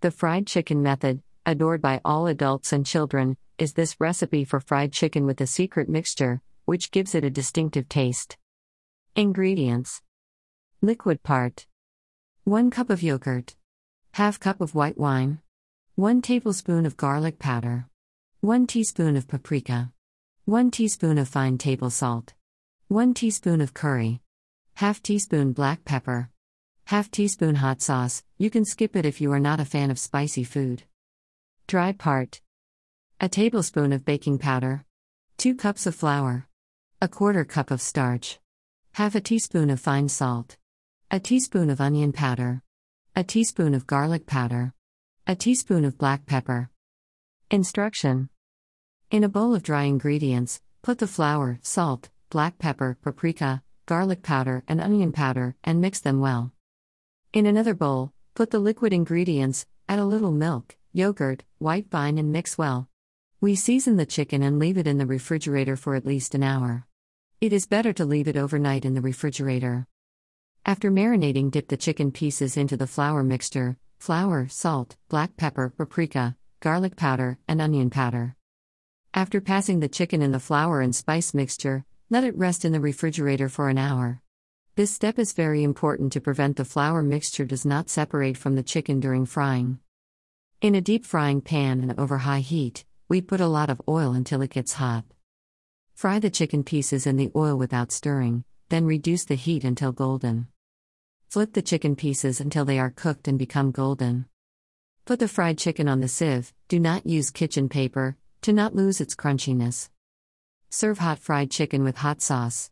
The fried chicken method, adored by all adults and children, is this recipe for fried chicken with a secret mixture, which gives it a distinctive taste. Ingredients. Liquid part. 1 cup of yogurt, half cup of white wine, 1 tablespoon of garlic powder, 1 teaspoon of paprika, 1 teaspoon of fine table salt, 1 teaspoon of curry, half teaspoon black pepper, half teaspoon hot sauce. You can skip it if you are not a fan of spicy food. Dry part a tablespoon of baking powder, 2 cups of flour, a quarter cup of starch, half a teaspoon of fine salt, a teaspoon of onion powder, a teaspoon of garlic powder, a teaspoon of black pepper. Instruction In a bowl of dry ingredients, put the flour, salt, black pepper, paprika, garlic powder, and onion powder, and mix them well. In another bowl, put the liquid ingredients, add a little milk, yogurt, white wine, and mix well. We season the chicken and leave it in the refrigerator for at least an hour. It is better to leave it overnight in the refrigerator. After marinating, dip the chicken pieces into the flour mixture flour, salt, black pepper, paprika, garlic powder, and onion powder. After passing the chicken in the flour and spice mixture, let it rest in the refrigerator for an hour. This step is very important to prevent the flour mixture does not separate from the chicken during frying. In a deep frying pan and over high heat, we put a lot of oil until it gets hot. Fry the chicken pieces in the oil without stirring, then reduce the heat until golden. Flip the chicken pieces until they are cooked and become golden. Put the fried chicken on the sieve, do not use kitchen paper, to not lose its crunchiness. Serve hot fried chicken with hot sauce.